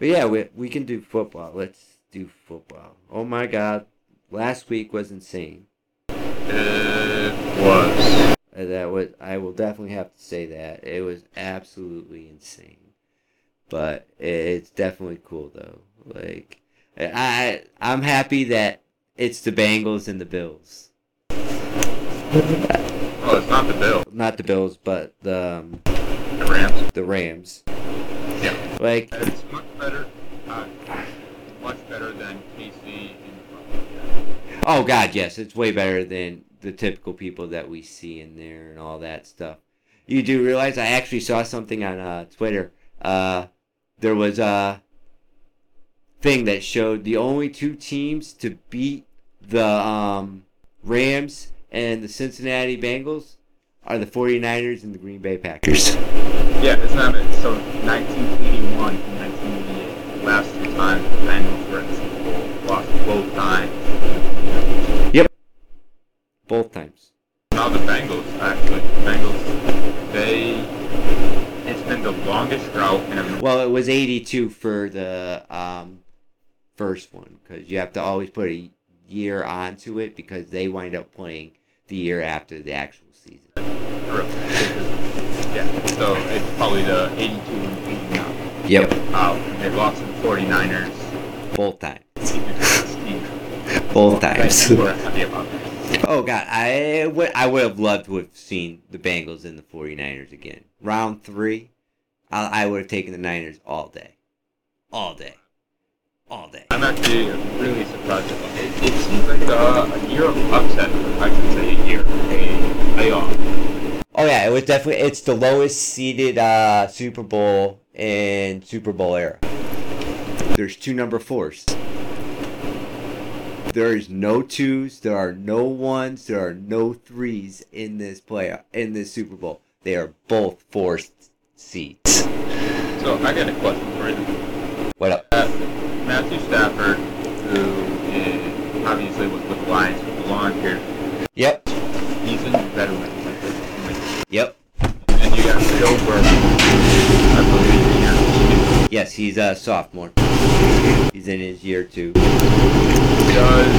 But yeah, we we can do football. Let's do football. Oh my God, last week was insane. It was. Uh, That was I will definitely have to say that it was absolutely insane. But it's definitely cool though. Like I I'm happy that it's the Bengals and the Bills. Oh, it's not the Bills. Not the Bills, but the um, The Rams. the Rams. Yeah. Like It's much better. Uh, much better than KC and oh god, yes, it's way better than the typical people that we see in there and all that stuff. You do realize I actually saw something on uh, Twitter. Uh, there was a thing that showed the only two teams to beat the um, Rams and the Cincinnati Bengals are the 49ers and the Green Bay Packers. Yeah, it's not so 1981 and 1988. The last two times the Bengals were in the Super Bowl, lost both times. Both times. Now the Bengals, actually, the Bengals, they it's been the longest drought in a Well, it was 82 for the um, first one because you have to always put a year onto it because they wind up playing the year after the actual season. Yeah, so it's probably the 82 and 89. Yep. Uh, they lost to the 49ers. Both times. Both times. We're happy about that. Oh god, I would I would have loved to have seen the Bengals and the 49ers again. Round three, I, I would have taken the Niners all day, all day, all day. I'm actually really surprised. It. it seems like uh, a year of upset. I should say a year. A playoff. Oh yeah, it was definitely it's the lowest seeded uh, Super Bowl in Super Bowl era. There's two number fours. There is no twos. There are no ones. There are no threes in this play in this Super Bowl. They are both four seats. So I got a question for you. What up? Uh, Matthew Stafford, who is obviously was with the Lions for the long period, Yep. he's in veteran. Yep. And you got Joe Burrow, I believe. Yes, he's a sophomore. He's in his year two. Does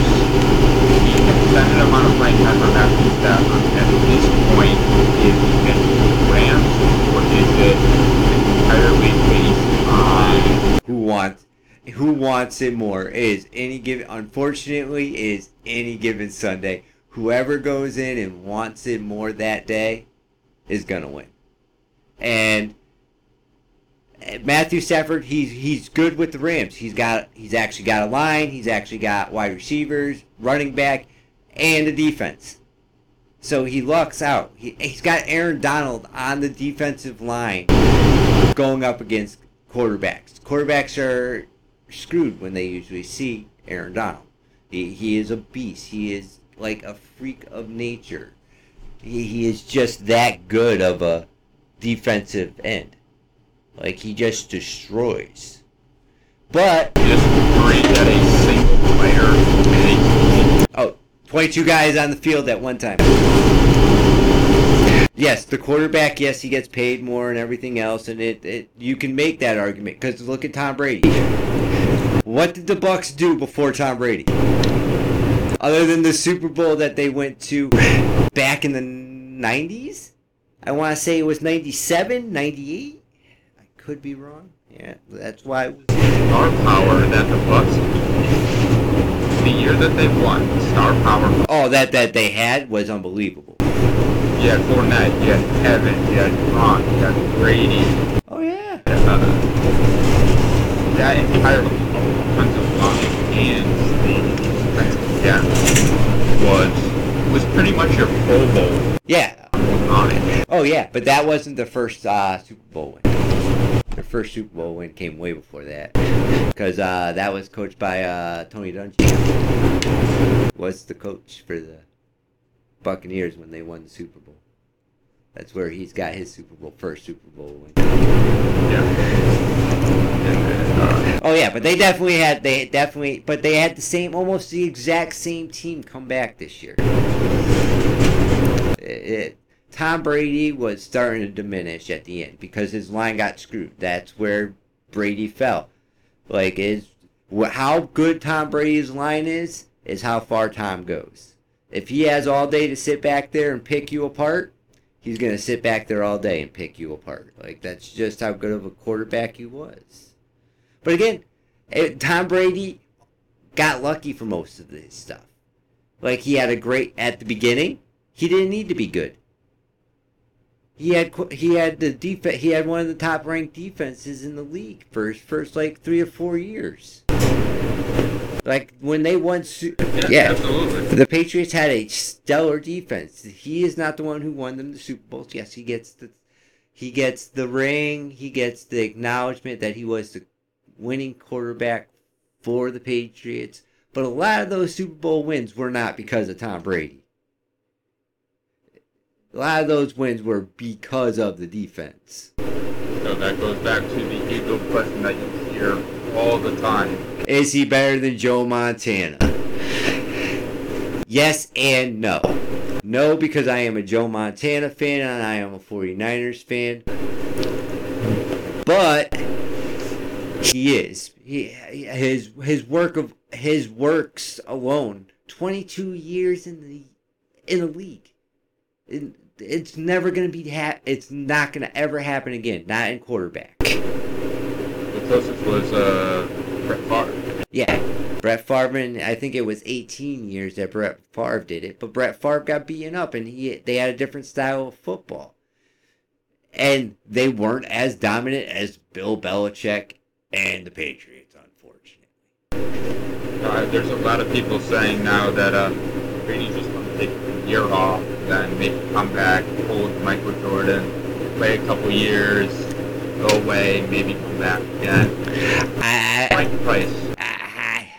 the amount of playing time for Stafford at this point is Rams or is it entirely based on Who wants who wants it more is any given unfortunately is any given Sunday. Whoever goes in and wants it more that day is gonna win. And Matthew Stafford, he's he's good with the Rams. He's got he's actually got a line. He's actually got wide receivers, running back, and a defense. So he lucks out. He, he's got Aaron Donald on the defensive line going up against quarterbacks. Quarterbacks are screwed when they usually see Aaron Donald. He, he is a beast. He is like a freak of nature. He, he is just that good of a defensive end. Like he just destroys. But just great at a single player oh, 22 guys on the field at one time. Yes, the quarterback. Yes, he gets paid more and everything else, and it, it you can make that argument because look at Tom Brady. What did the Bucks do before Tom Brady? Other than the Super Bowl that they went to back in the 90s? I want to say it was 97, 98. Could be wrong. Yeah, that's why. Star power that the Bucks the year that they won, star power Oh, that that they had was unbelievable. had Fournette, had Kevin, had Gronk, had Brady, Oh yeah. uh, that entire offensive line and the defensive depth was was pretty much your Pro Bowl Yeah. on it. Oh yeah, but that wasn't the first uh, Super Bowl win. First Super Bowl win came way before that, because uh, that was coached by uh, Tony Dungy. Was the coach for the Buccaneers when they won the Super Bowl. That's where he's got his Super Bowl first Super Bowl win. Yeah. Oh yeah, but they definitely had they definitely but they had the same almost the exact same team come back this year. It, it- Tom Brady was starting to diminish at the end because his line got screwed. That's where Brady fell. Like is how good Tom Brady's line is is how far Tom goes. If he has all day to sit back there and pick you apart, he's gonna sit back there all day and pick you apart. Like that's just how good of a quarterback he was. But again, eh, Tom Brady got lucky for most of this stuff. Like he had a great at the beginning. He didn't need to be good. He had he had the defense. He had one of the top ranked defenses in the league for his first like three or four years. Like when they won, su- Yeah, yeah, absolutely. the Patriots had a stellar defense. He is not the one who won them the Super Bowls. Yes, he gets the he gets the ring. He gets the acknowledgement that he was the winning quarterback for the Patriots. But a lot of those Super Bowl wins were not because of Tom Brady. A lot of those wins were because of the defense. So that goes back to the age-old question that you hear all the time. Is he better than Joe Montana? Yes and no. No, because I am a Joe Montana fan and I am a 49ers fan. But he is. He his his work of his works alone. 22 years in the in the league. It- it's never gonna be ha- It's not gonna ever happen again. Not in quarterback. The closest was uh, Brett Favre. Yeah, Brett Favre, and I think it was 18 years that Brett Favre did it, but Brett Favre got beaten up, and he they had a different style of football, and they weren't as dominant as Bill Belichick and the Patriots, unfortunately. Uh, there's a lot of people saying now that uh, Brady's just going to take a year off, then maybe come back, pull with Michael Jordan, play a couple years, go away, maybe come back again. I, Mike Price. I,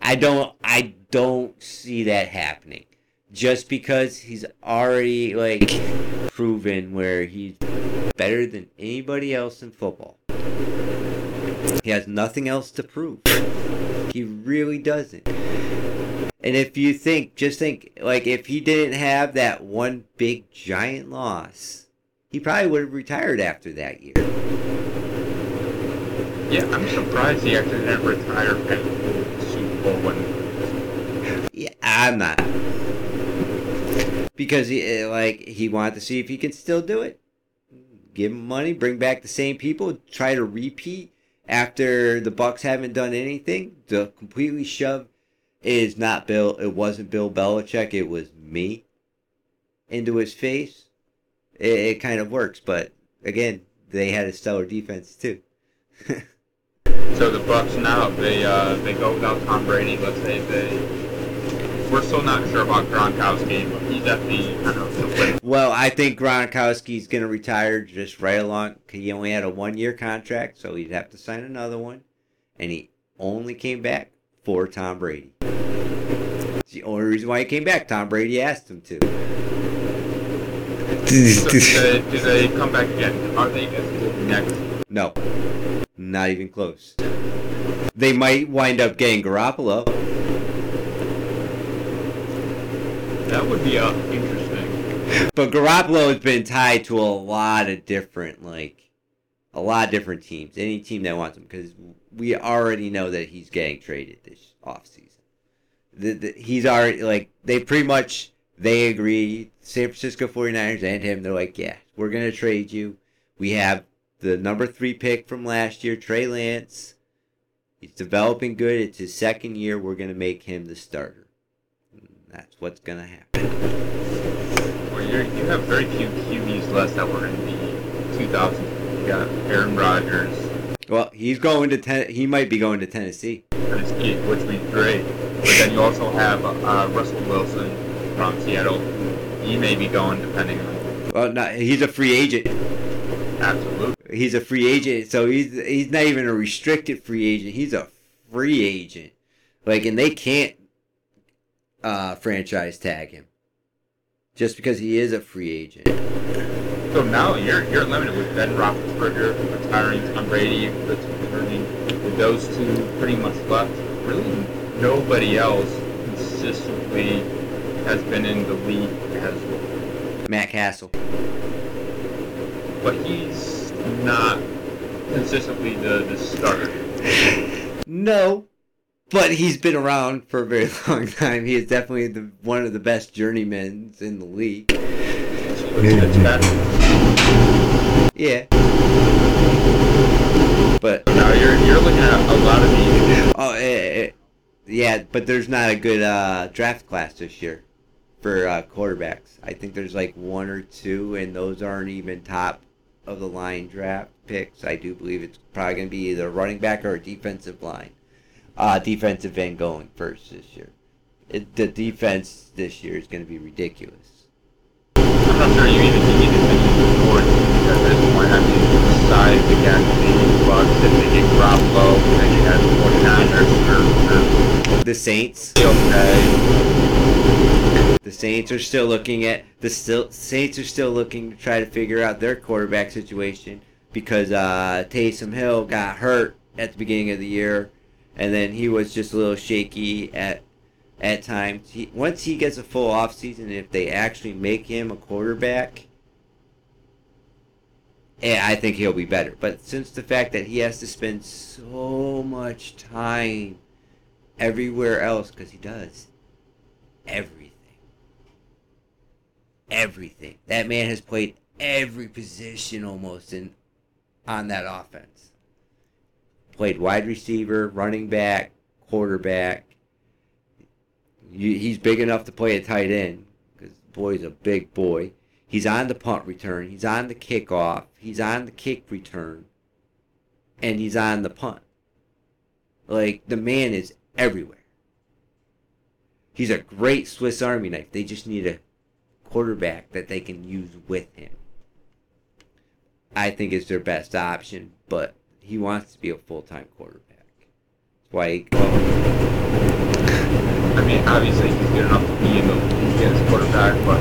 I don't, I don't see that happening, just because he's already like proven where he's better than anybody else in football. He has nothing else to prove. He really doesn't. And if you think, just think, like, if he didn't have that one big giant loss, he probably would have retired after that year. Yeah, I'm surprised he actually didn't retire at Super Bowl when Yeah, I'm not. Because he, eh, like, he wanted to see if he can still do it. Give him money, bring back the same people, try to repeat after the Bucks haven't done anything. To completely shove it is not Bill. It wasn't Bill Belichick. It was me into his face. It, it kind of works, but again, they had a stellar defense too. So the Bucks now they uh, they go without Tom Brady. Let's say they we're still not sure about Gronkowski, but he's at the kind of. Well, I think Gronkowski's going to retire just right along. He only had a one year contract, so he'd have to sign another one. And he only came back for Tom Brady. It's the only reason why he came back. Tom Brady asked him to. So do, they, do they come back again? Are they next? no, not even close. They might wind up getting Garoppolo. That would be uh, interesting. But Garoppolo has been tied to a lot of different, like, a lot of different teams. Any team that wants him, because we already know that he's getting traded this offseason. He's already, like, they pretty much, they agree, San Francisco 49ers and him, they're like, yeah, we're going to trade you. We have the number three pick from last year, Trey Lance. He's developing good. It's his second year. We're going to make him the starter. And that's what's going to happen. Well, you're, you have very few QBs left that were in the 2000s. You got Aaron Rodgers, Well, he's going to ten- he might be going to Tennessee. Tennessee, which would be great. But then you also have uh, Russell Wilson from Seattle. He may be going depending on Well, no, he's a free agent. absolute. He's a free agent, so he's he's not even a restricted free agent. He's a free agent. Like, and they can't uh, franchise tag him just because he is a free agent. So now you're you're limited with Ben Roethlisberger retiring, Tom Brady returning. With those two pretty much left, really nobody else consistently has been in the league as Matt Cassel. but he's not consistently the, the starter. no, but he's been around for a very long time. He is definitely the one of the best journeymen in the league. Yeah. But Now you're you're looking at a lot of these. oh, eh, eh, yeah, but there's not a good uh, draft class this year for uh, quarterbacks. I think there's like one or two, and those aren't even top of the line draft picks. I do believe it's probably going to be either a running back or a defensive line, uh, defensive end going first this year. It, the defense this year is going to be ridiculous. I'm not sure you even need to mention sports at this point. I mean, besides against the Bucks, if they get Garoppolo, then you have the 49ers or, or The Saints, okay. the Saints are still looking at the still Saints are still looking to try to figure out their quarterback situation because uh, Taysom Hill got hurt at the beginning of the year, and then he was just a little shaky at at times. He, once he gets a full offseason, if they actually make him a quarterback, yeah, I think he'll be better. But since the fact that he has to spend so much time everywhere else, because he does everything. Everything. That man has played every position almost in on that offense. Played wide receiver, running back, quarterback. He's big enough to play a tight end because boy's a big boy. He's on the punt return. He's on the kickoff. He's on the kick return. And he's on the punt. Like, the man is everywhere. He's a great Swiss Army knife. They just need a quarterback that they can use with him. I think is their best option, but he wants to be a full time quarterback. That's why he, I mean, obviously he's good enough to be in the quarterback, but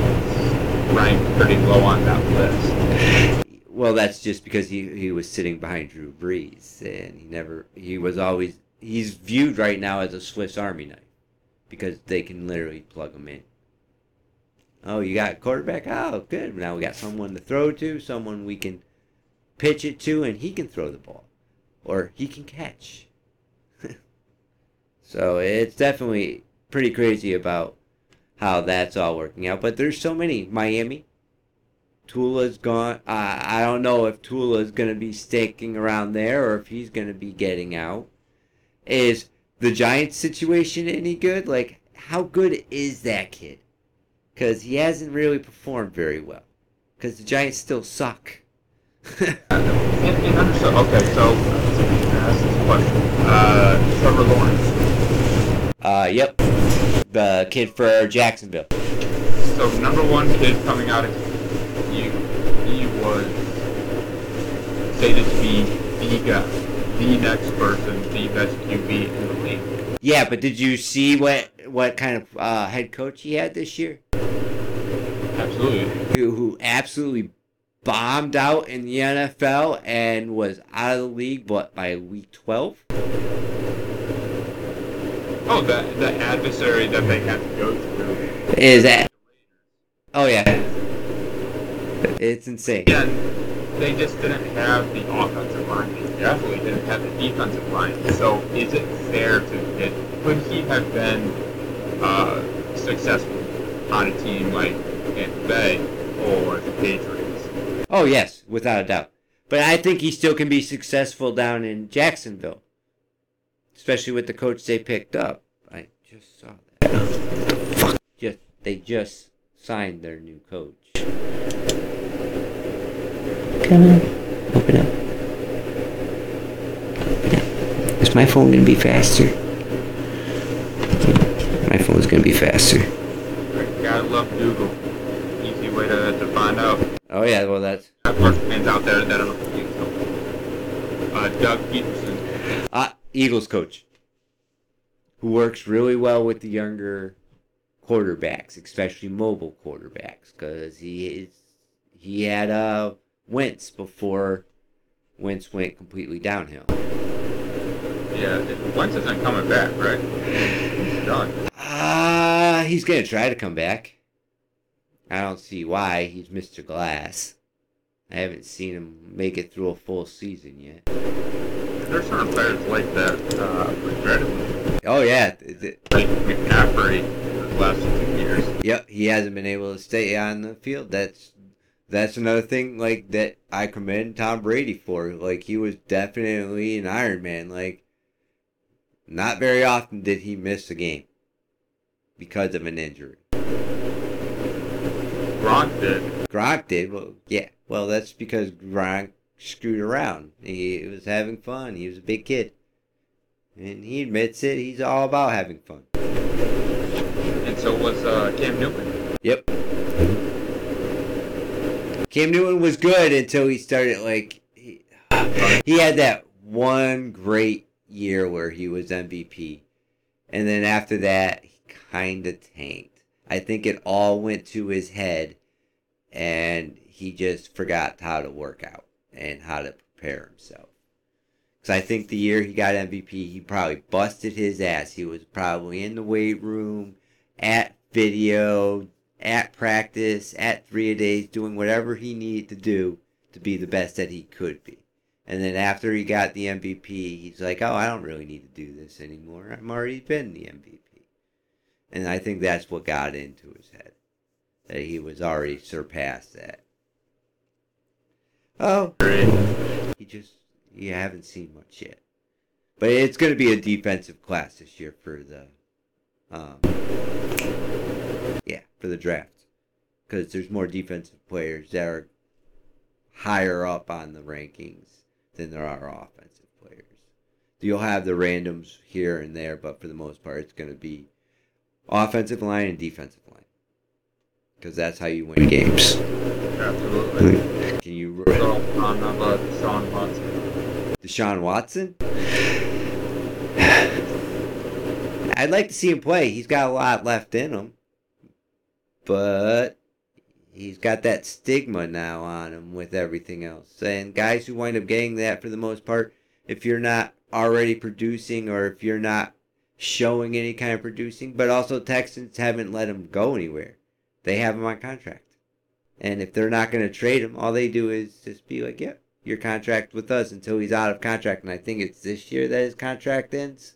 ranked pretty low on that list. well, that's just because he, he was sitting behind Drew Brees, and he never he was always he's viewed right now as a Swiss Army knife because they can literally plug him in. Oh, you got quarterback? Oh, good. Now we got someone to throw to, someone we can pitch it to, and he can throw the ball, or he can catch. so it's definitely pretty crazy about how that's all working out. But there's so many Miami. Tula's gone. Uh, I don't know if Tula's going to be sticking around there or if he's going to be getting out. Is the Giants situation any good? Like, how good is that kid? Because he hasn't really performed very well. Because the Giants still suck. And, and understood. Okay, so ask this question. Uh, Trevor Lawrence. uh, yep. The kid for Jacksonville. So number one kid coming out of you, he was stated to be the guy, the next person, the best QB in the league. Yeah, but did you see what what kind of uh, head coach he had this year? Absolutely. who, who absolutely bombed out in the NFL and was out of the league, but by week 12? Oh, the the adversary that they had to go through. Is that? Oh, yeah. It's insane. Again, they just didn't have the offensive line. They definitely didn't have the defensive line. So is it fair to it, could he have been uh, successful on a team like Tampa Bay or the Patriots? Oh, yes, without a doubt. But I think he still can be successful down in Jacksonville, especially with the coach they picked up. I just saw that. Fuck? Just they just signed their new coach. Come on, open up. Open up. Is my phone gonna be faster? My phone's gonna be faster. Gotta love Google. Easy way to, to find out. Oh yeah, well that's Of course, fans out there that don't think so. Uh, Doug Pederson. uh Eagles coach who works really well with the younger quarterbacks, especially mobile quarterbacks, because he is he had uh Wentz before Wentz went completely downhill. Yeah, Wentz isn't coming back, right? He's done. Uh he's gonna try to come back. I don't see why. He's Mr. Glass. I haven't seen him make it through a full season yet. There's certain players like that, uh, regrettably. Oh yeah, Like McCaffrey the last two years. Yep, he hasn't been able to stay on the field. That's that's another thing like that I commend Tom Brady for. Like he was definitely an Iron Man. Like not very often did he miss a game because of an injury. Gronk did. Gronk did. Well, yeah. Well, that's because Gronk screwed around. He was having fun. He was a big kid. And he admits it. He's all about having fun. And so was uh, Cam Newton. Yep. Cam Newton was good until he started like he, he had that one great year where he was MVP, and then after that he kind of tanked. I think it all went to his head, and he just forgot how to work out and how to prepare himself. Because I think the year he got MVP, he probably busted his ass. He was probably in the weight room, at video, at practice, at three a days, doing whatever he needed to do to be the best that he could be. And then after he got the MVP, he's like, oh, I don't really need to do this anymore. I'm already been the MVP. And I think that's what got into his head. That he was already surpassed that. Oh, he just, you haven't seen much yet. But it's going to be a defensive class this year for the, um, yeah, for the draft. Because there's more defensive players that are higher up on the rankings than there are offensive players. You'll have the randoms here and there, but for the most part, it's going to be offensive line and defensive line. Because that's how you win games. Absolutely. So, on about Sean Watson. Deshaun Watson? I'd like to see him play. He's got a lot left in him. But he's got that stigma now on him with everything else. And guys who wind up getting that for the most part, if you're not already producing or if you're not showing any kind of producing, but also Texans haven't let him go anywhere. They have him on contract. And if they're not going to trade him, all they do is just be like, yep, your contract with us until he's out of contract. And I think it's this year that his contract ends.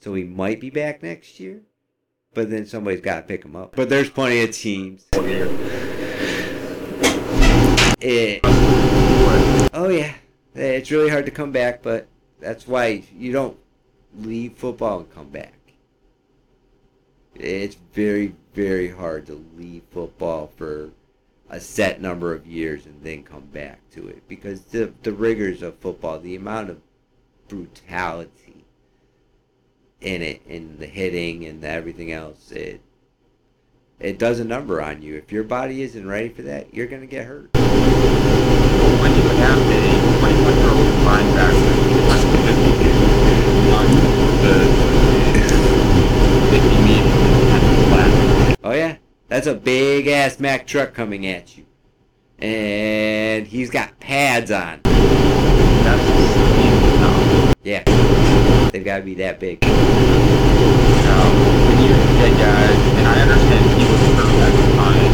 So he might be back next year. But then somebody's got to pick him up. But there's plenty of teams. It, oh, yeah. Eh, it's really hard to come back, but that's why you don't leave football and come back. It's very, very hard to leave football for a set number of years and then come back to it because the the rigors of football, the amount of brutality in it, and the hitting and the everything else, it it does a number on you. If your body isn't ready for that, you're gonna get hurt. When you have a 21 year old linebacker, the 50 on the 50 meter. Oh yeah, that's a big ass Mack truck coming at you, and he's got pads on. That's Yeah, they've got to be that big. Now, when you get guys, and I understand he was hurt at time,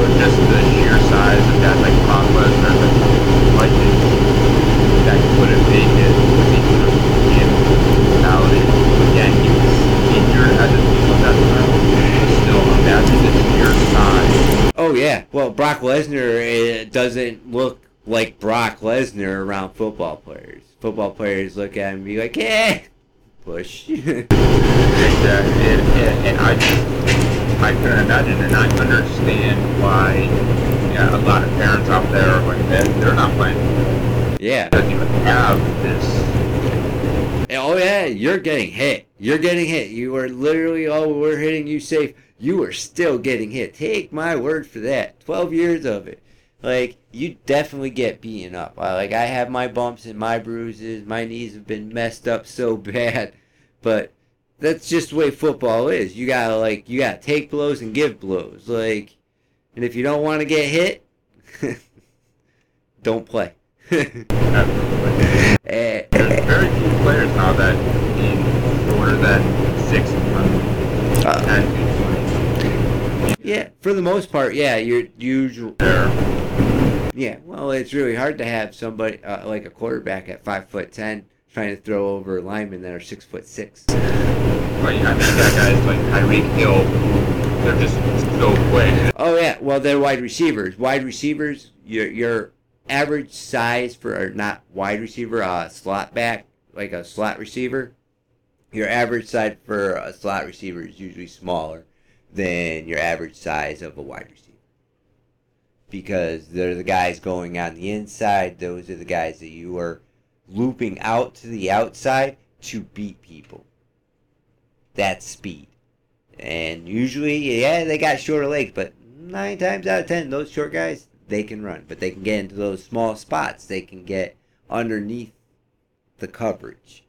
but just the sheer size of guys like Brock Lesnar, the Vikings, that could have made it because he could have been mentality. Again, he was injured at the field at that time. But still, imagine the sheer size. Oh yeah, well Brock Lesnar eh, doesn't look like Brock Lesnar around football players. Football players look at him and be like, "Yeah, push." Exactly. And, and, and I just, I can imagine and I understand why yeah, a lot of parents out there are like, "Eh, they're not playing. yeah. Doesn't even have this. Oh yeah, you're getting hit. You're getting hit. You are literally, oh, we're hitting you safe. You are still getting hit. Take my word for that. Twelve years of it. Like you definitely get beaten up. Uh, Like I have my bumps and my bruises. My knees have been messed up so bad, but that's just the way football is. You gotta like you gotta take blows and give blows. Like, and if you don't want to get hit, don't play. Absolutely. Eh, There's very few players now that in shorter that six months uh, yeah, for the most part, yeah. You're usual. they're Yeah, well, it's really hard to have somebody uh, like a quarterback at five foot ten trying to throw over linemen that are six foot six. But I mean, got guys like Tyreek Hill. They're just so quick. Oh yeah, well they're wide receivers. Wide receivers, your your average size for or not wide receiver, uh, slot back, like a slot receiver. Your average size for a slot receiver is usually smaller than your average size of a wide receiver. Because they're the guys going on the inside. Those are the guys that you are looping out to the outside to beat people. That's speed. And usually, yeah, they got shorter legs, but nine times out of ten, those short guys, they can run. But they can get into those small spots. They can get underneath the coverage.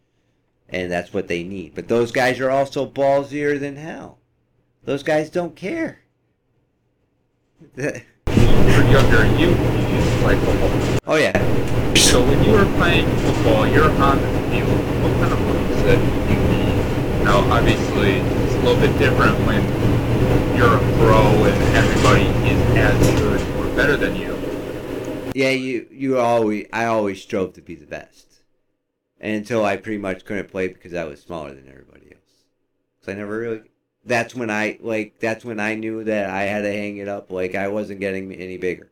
And that's what they need. But those guys are also ballsier than hell. Those guys don't care. For younger, you used to play football. oh, yeah. So when you were playing football, you're on the field. What kind of mindset do you need? Now, obviously, it's a little bit different when you're a pro and everybody is as good or better than you. Yeah, you you always I always strove to be the best, until I pretty much couldn't play because I was smaller than everybody else. So I never really. That's when I like. That's when I knew that I had to hang it up. Like I wasn't getting any bigger.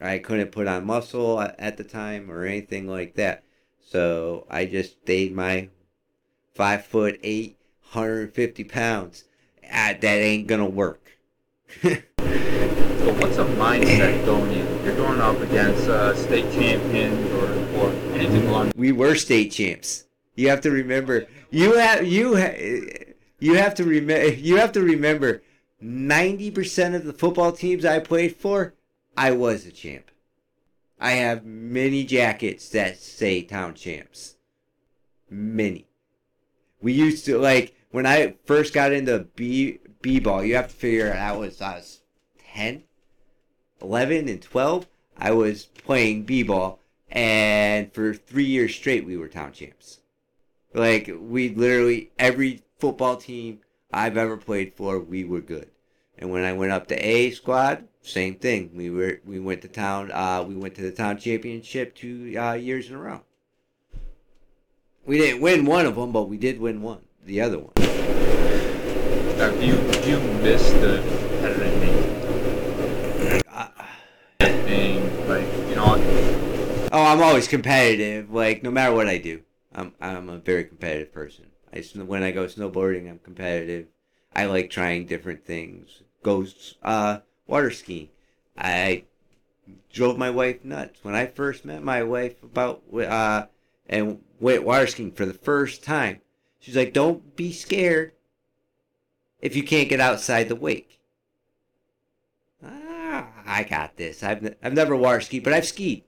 I couldn't put on muscle at the time or anything like that. So I just stayed my five foot eight, 150 pounds. Ah, that ain't gonna work. So what's a mindset going in? You're going up against uh, state champions or, or anything along. we were state champs. You have to remember. You have you ha- you have to remember. You have to remember. Ninety percent of the football teams I played for, I was a champ. I have many jackets that say town champs. Many. We used to like when I first got into b b ball. You have to figure out was I was 10, 11, and twelve. I was playing b ball and for three years straight we were town champs. Like we literally every football team I've ever played for, we were good. And when I went up to A squad, same thing. We were we went to town. Uh, we went to the town championship two uh, years in a row. We didn't win one of them, but we did win one. The other one. Now, do you do you miss the competitive Uh, thing? Like you know, oh, I'm always competitive. Like no matter what I do, I'm I'm a very competitive person. I when I go snowboarding, I'm competitive. I like trying different things. Go uh, water skiing. I drove my wife nuts when I first met my wife about uh and went water skiing for the first time. She's like, "Don't be scared if you can't get outside the wake." Ah, I got this. I've I've never water skied, but I've skied.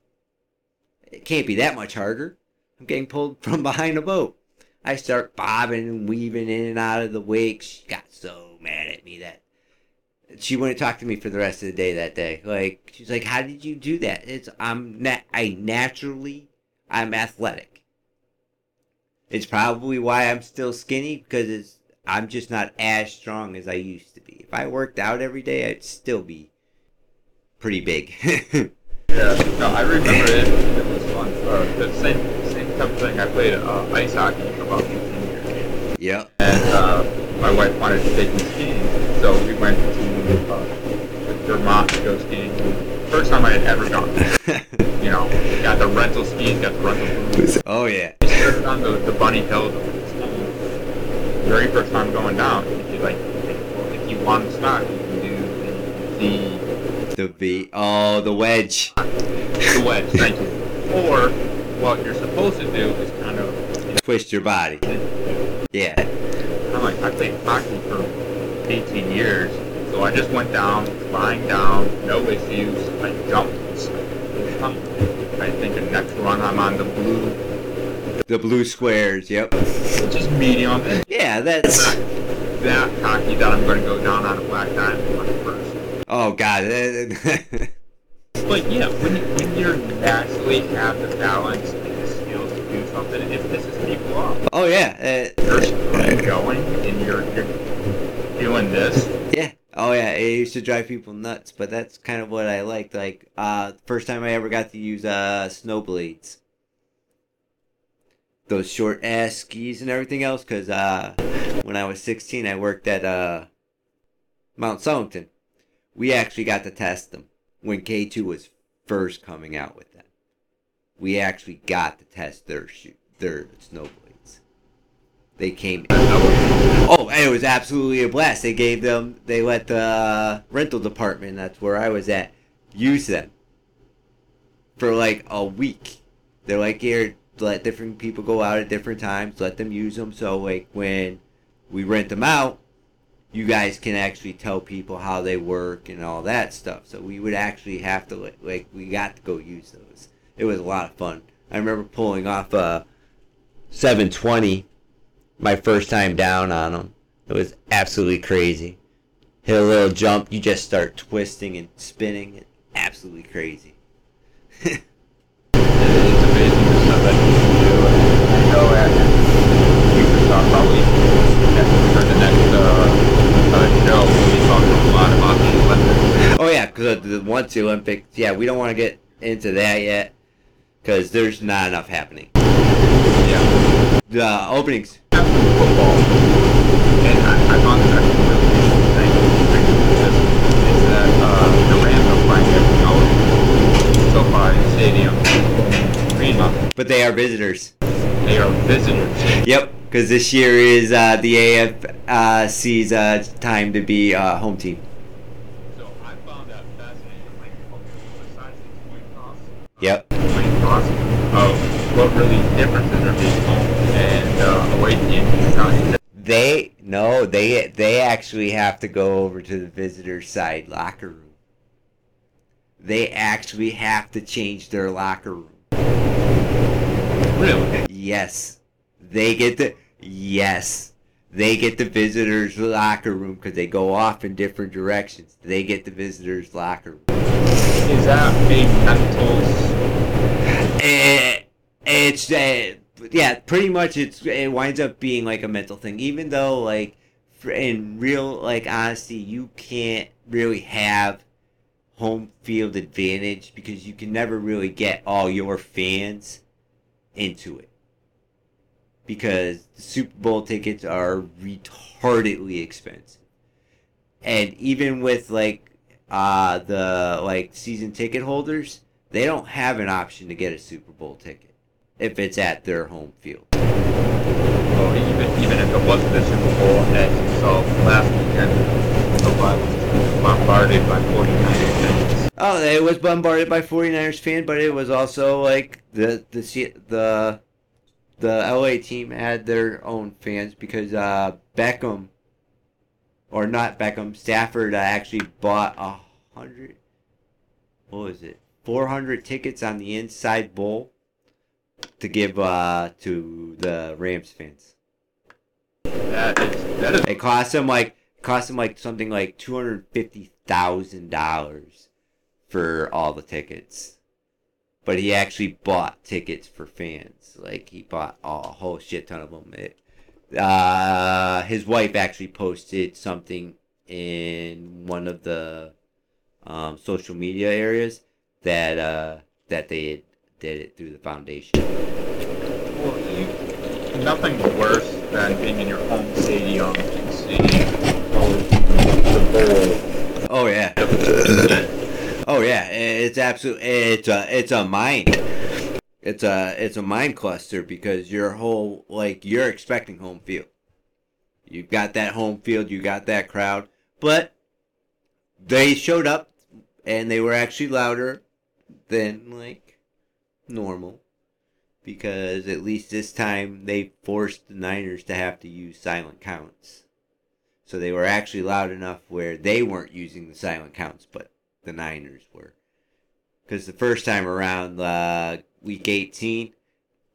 It can't be that much harder. I'm getting pulled from behind a boat. I start bobbing and weaving in and out of the wake. She got so mad at me that she wouldn't talk to me for the rest of the day that day. Like she's like, "How did you do that?" It's I'm nat- I naturally I'm athletic. It's probably why I'm still skinny because it's I'm just not as strong as I used to be. If I worked out every day, I'd still be pretty big. yeah. No, I remember it. It was fun. Uh, the same same type of thing. I played uh, ice hockey for about 15 years. yep. and uh, my wife wanted to take me skiing, so we went to uh, Vermont to go skiing. First time I had ever gone. You know, got the rental skis, got the rental boots. oh yeah. We started on the, the bunny hill. The very first time going down, if you like, if you want to stop, you can do the, The V. Oh, the wedge. the, wedge. Thank you. Or what you're supposed to do is. Twist your body. Yeah. I'm like, I played hockey for 18 years, so I just went down, lying down, no issues. I jumped. I think the next run I'm on the blue, The blue squares. Yep. is medium. Yeah, that's. not that hockey that I'm going to go down on a black diamond first. Oh God. But yeah, when, you, when you naturally have the balance and the skills to do something, it pisses people off. oh yeah. Uh, You're going and you're, you're doing this. yeah. Oh yeah, it used to drive people nuts, but that's kind of what I liked. Like, uh, first time I ever got to use uh snowblades, those short ass skis and everything else. Cause uh, when I was sixteen, I worked at uh Mount Sullivan. We actually got to test them when K two was first coming out with. We actually got to test their shoe, their snowblades. They came. Oh, and it was absolutely a blast. They gave them, they let the rental department, that's where I was at, use them for like a week. They're like, here, let different people go out at different times, let them use them. So, like, when we rent them out, you guys can actually tell people how they work and all that stuff. So, we would actually have to, like, we got to go use those. It was a lot of fun. I remember pulling off a 720 my first time down on them. It was absolutely crazy. Hit a little jump, you just start twisting and spinning. It's absolutely crazy. it's amazing the stuff that you can do. And I know probably for the next uh, uh, show we'll be talking a lot about the Olympics. Oh yeah, because the once the Olympics, yeah, we don't want to get into that yet because there's not enough happening. Yeah. The openings. Football. And I, I found that actually really interesting is that uh, the Rams are playing every out SoFi Stadium, Green But they are visitors. They are visitors. Yep, because this year is uh, the AFC's uh, time to be uh, home team. So I found that fascinating. Like, besides the point toss, Yep. Of what really differences are being home and uh, away. Not They no, they they actually have to go over to the visitor side locker room. They actually have to change their locker room. really. Yes, they get the yes, they get the visitors locker room because they go off in different directions. They get the visitors locker room. Is that a mental? Eh, it's uh, yeah, pretty much. It's it winds up being like a mental thing. Even though like in real like honesty, you can't really have home field advantage because you can never really get all your fans into it because the Super Bowl tickets are retardedly expensive. And even with like uh the like season ticket holders, they don't have an option to get a Super Bowl ticket if it's at their home field. Well, even even if it wasn't the Super Bowl, as you saw last weekend, nobody was bombarded by 49ers fans. Oh, it was bombarded by 49ers fan, but it was also like the the the the LA team had their own fans because uh, Beckham or not Beckham Stafford uh, actually bought a hundred what was it 400 tickets on the inside bowl to give uh, to the Rams fans. That is that is It cost him like cost him like something like two hundred fifty thousand dollars for all the tickets. But he actually bought tickets for fans. Like he bought a whole shit ton of them. It, uh, his wife actually posted something in one of the um, social media areas that uh, that they did it through the foundation. well, you, nothing worse than being in your home stadium and seeing oh, the Oh yeah. Oh yeah, it's absolutely it's a it's a mind. It's a it's a mind cluster because your whole like you're expecting home field. You've got that home field, you got that crowd, but they showed up and they were actually louder than like normal because at least this time they forced the Niners to have to use silent counts. So they were actually loud enough where they weren't using the silent counts, but the Niners were. Because the first time around, uh, week 18,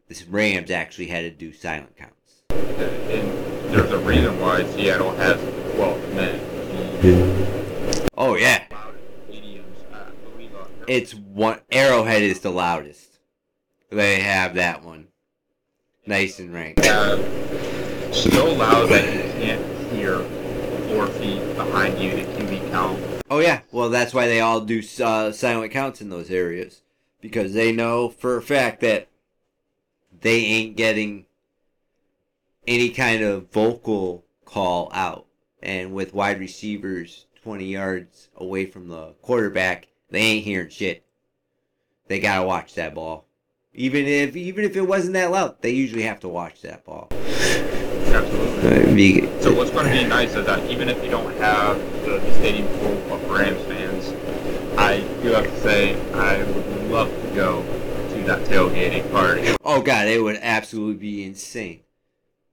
the Rams actually had to do silent counts. And there's a reason why Seattle has 12 men. Oh, yeah. Loud stadiums, I believe, uh, It's one. Arrowhead is the loudest. They have that one. Nice and ranked. have so loud that you can't hear four feet behind you, the QB count. Oh yeah, well that's why they all do uh, silent counts in those areas because they know for a fact that they ain't getting any kind of vocal call out, and with wide receivers twenty yards away from the quarterback, they ain't hearing shit. They gotta watch that ball, even if even if it wasn't that loud. They usually have to watch that ball. Absolutely. So what's going to be nice is that even if you don't have the, the stadium full of Rams fans, I do have to say I would love to go to that tailgating party. Oh god, it would absolutely be insane.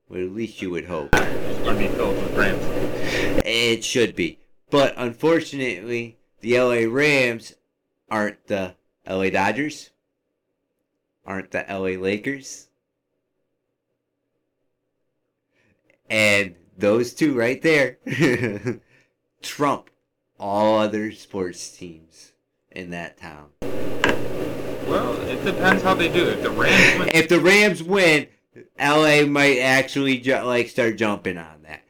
Well, at least you would hope. It's going to be filled with Rams. It should be, but unfortunately, the LA Rams aren't the LA Dodgers, aren't the LA Lakers. And those two right there trump all other sports teams in that town. Well, it depends how they do it. If the Rams win, If the Rams win, LA might actually ju- like start jumping on that.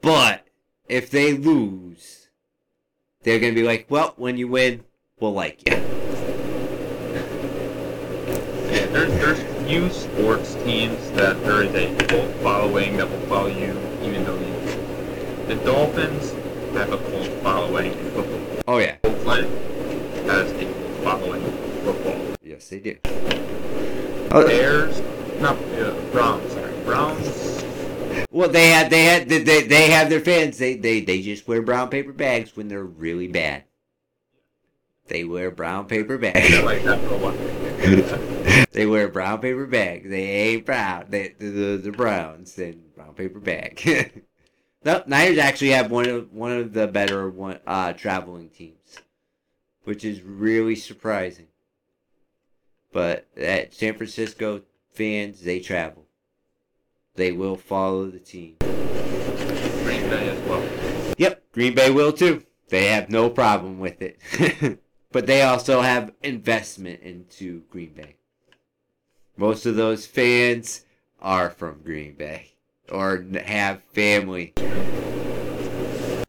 But if they lose, they're gonna be like, "Well, when you win, we'll like you." yeah, there's there's few sports teams that there is a cult following that will follow you even though you. The Dolphins have a cult following in football. Oh yeah, Oakland has a cult following in football. yes they do. Oh, Bears, not uh, Browns. Sorry, Browns. Well, they had they had they, they, they have their fans. They, they they just wear brown paper bags when they're really bad. They wear brown paper bags. like that for a while. they wear brown paper bags. They ain't brown. They the the, the Browns and brown paper bag. no, Niners actually have one of one of the better one uh traveling teams, which is really surprising. But at San Francisco fans, they travel. They will follow the team. Green Bay as well. Yep, Green Bay will too. They have no problem with it. but they also have investment into Green Bay. Most of those fans are from Green Bay or have family.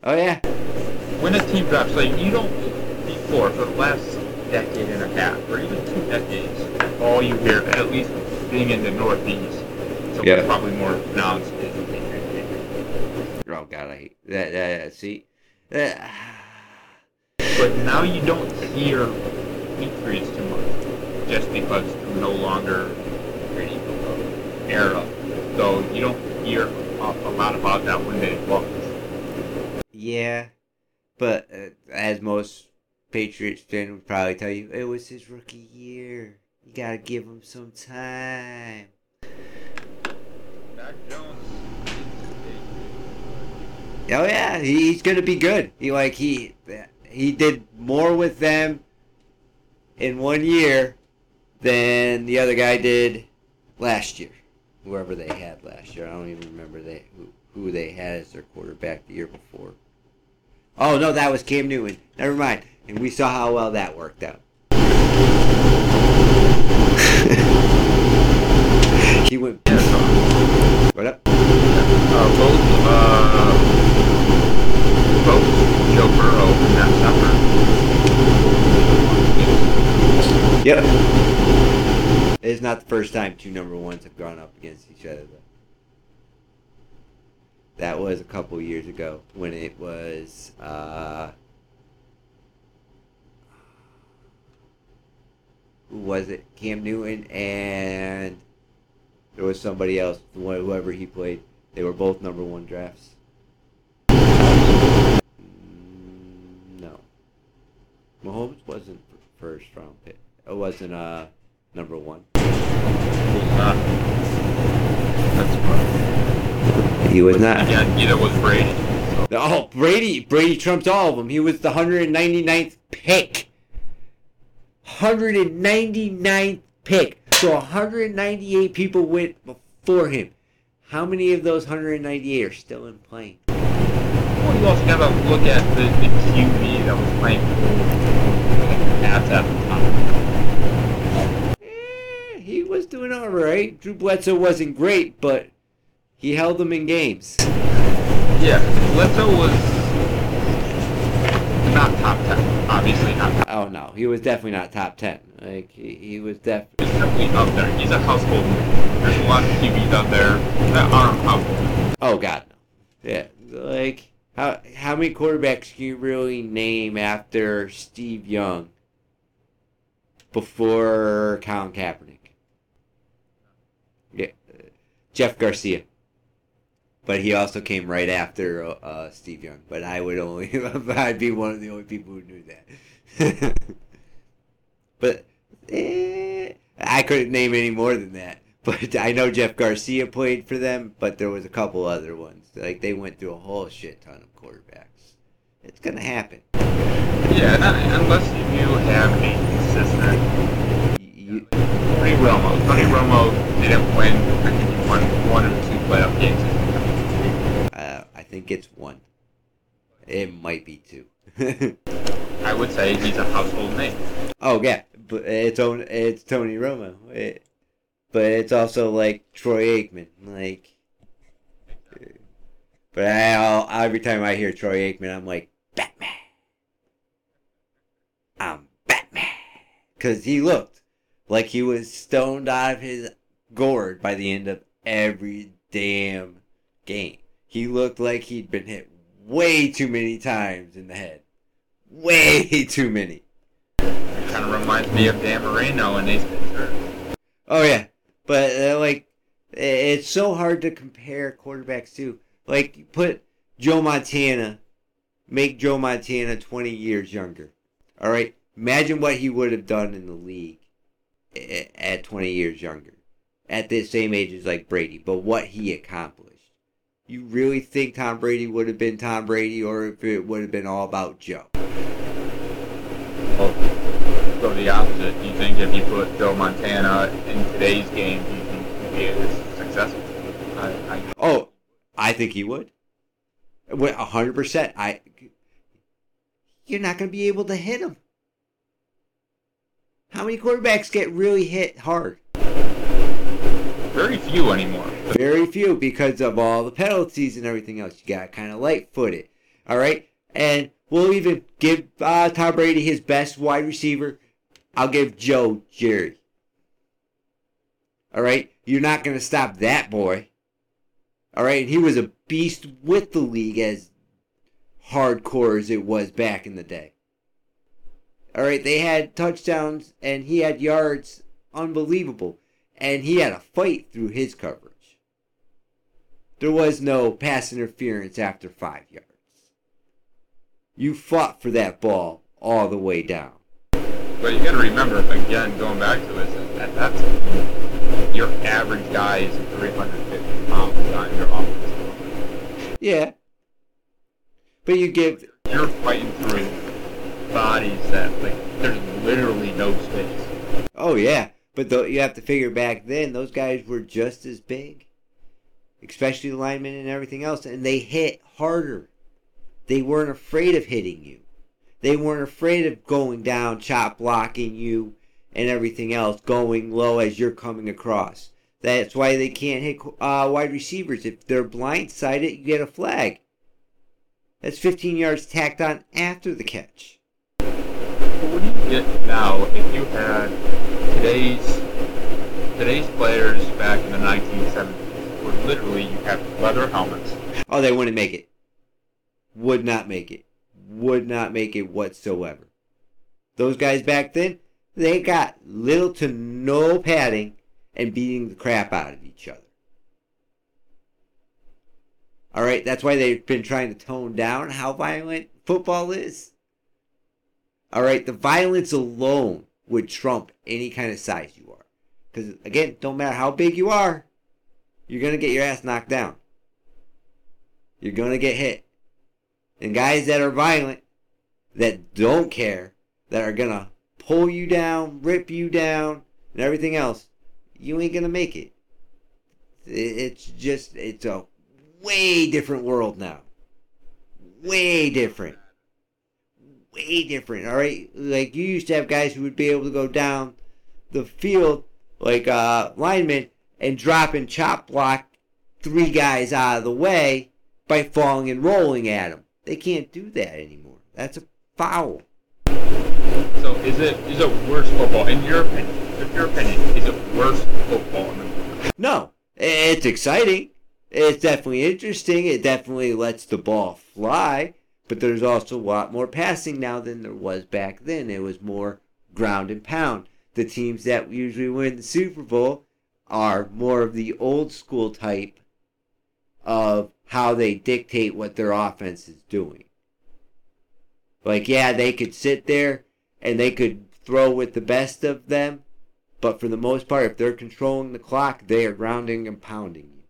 Oh yeah. When a team drops, like you don't before for the last decade and a half, or even two decades, all you hear, at least being in the Northeast, Yeah. probably more pronounced is the Patriots, Patriots. Oh god, I hate that. that see, that, But now you don't hear Patriots too much, just because they're no longer era. So you don't hear a, lot about that when they lost. yeah, but uh, as most Patriots fans would probably tell you, it was his rookie year. You gotta give him some time. Oh yeah, he- he's gonna be good. He like he he did more with them in one year than the other guy did last year. Whoever they had last year, I don't even remember they who, who they had as their quarterback the year before. Oh no, that was Cam Newton. Never mind. And we saw how well that worked out. he went. Yeah, so, What up? uh, both, uh, both Joe Burrow and Matt Stafford. Yep. It's not the first time two number ones have gone up against each other, though. That was a couple years ago when it was. Uh, who was it? Cam Newton and there was somebody else. Whoever he played, they were both number one drafts. Mm, No, Mahomes wasn't first round pick. It wasn't uh number one. Was not. That's fun. He was not. Again, neither was Brady. So, Oh, Brady! Brady trumps all of them. He was the 199th pick. 199th pick. So 198 people went before him. How many of those 198 are still in playing? well, you also gotta look at the, the QB that was playing at at the time. Eh, he was doing all right. Drew Bledsoe wasn't great, but he held them in games. Yeah, Bledsoe was not top ten. Obviously not top. Oh no, he was definitely not top ten. Like he, he was definitely. Up there. He's a household. There's a lot of QBs out there that aren't household. Oh god, no. Yeah, like how how many quarterbacks can you really name after Steve Young before Colin Kaepernick? Yeah, Jeff Garcia. But he also came right after uh, Steve Young. But I would only I'd be one of the only people who knew that. but eh, I couldn't name any more than that. But I know Jeff Garcia played for them, but there was a couple other ones. Like they went through a whole shit ton of quarterbacks. It's gonna happen. Yeah, unless you have a consistent. You, Tony Romo. Tony Romo didn't win. I think he won one or two playoff games. uh, I think it's one. It might be two. I would say he's a household name. oh yeah, but it's on. It's Tony Romo. It, but it's also like Troy Aikman. Like, eh, but I I'll, every time I hear Troy Aikman, I'm like Batman. I'm Batman, because he looked like he was stoned out of his gourd by the end of every damn game. He looked like he'd been hit way too many times in the head. Way too many. It kind of reminds me of Dan Marino in Ace Ventura. Oh yeah, but uh, like it's so hard to compare quarterbacks too. Like put Joe Montana, make Joe Montana twenty years younger. All right, imagine what he would have done in the league at twenty years younger, at the same age as like Brady. But what he accomplished. You really think Tom Brady would have been Tom Brady, or if it would have been all about Joe? Well, go the opposite. Do you think if you put Joe Montana in today's game, do you think he'd be as successful? I, I, Oh, I think he would. A hundred percent. I. You're not going to be able to hit him. How many quarterbacks get really hit hard? very few anymore. Very few because of all the penalties and everything else. You got kind of light footed. All right, and we'll even give uh, Tom Brady his best wide receiver. I'll give Joe Jerry. All right, you're not going to stop that boy. All right, he was a beast with the league as hardcore as it was back in the day. All right, they had touchdowns and he had yards unbelievable, and he had a fight through his coverage. There was no pass interference after five yards. You fought for that ball all the way down. But you got to remember, again, going back to it, that that's your average guy is 350 pounds on your offense. Yeah. But you give You're fighting through bodies that like there's literally no space. Oh yeah, but though you have to figure back then those guys were just as big, especially the linemen and everything else, and they hit harder. They weren't afraid of hitting you. They weren't afraid of going down, chop blocking you, and everything else, going low as you're coming across. That's why they can't hit uh, wide receivers. If they're blindsided, you get a flag. That's 15 yards tacked on after the catch. But what do you get now if you had today's today's players back in the 1970s, where literally you have leather helmets, Oh, they wouldn't make it. Would not make it. Would not make it whatsoever. Those guys back then, they got little to no padding and beating the crap out of each other. All right, that's why they've been trying to tone down how violent football is. All right, the violence alone would trump any kind of size you are. Because, again, don't matter how big you are, you're going to get your ass knocked down. You're going to get hit. And guys that are violent, that don't care, that are to pull you down, rip you down, and everything else, you ain't to make it. It- It's just, it's a way different world now. Way different. Way different, all right? Like, you used to have guys who would be able to go down the field, like uh, linemen, and drop and chop block three guys out of the way by falling and rolling at them. They can't do that anymore. That's a foul. So is it is it worse football in your opinion? In your opinion, is it worse football? No, it's exciting. It's definitely interesting. It definitely lets the ball fly. But there's also a lot more passing now than there was back then. It was more ground and pound. The teams that usually win the Super Bowl are more of the old school type of how they dictate what their offense is doing. Like, yeah, they could sit there and they could throw with the best of them, but for the most part, if they're controlling the clock, they are grounding and pounding you.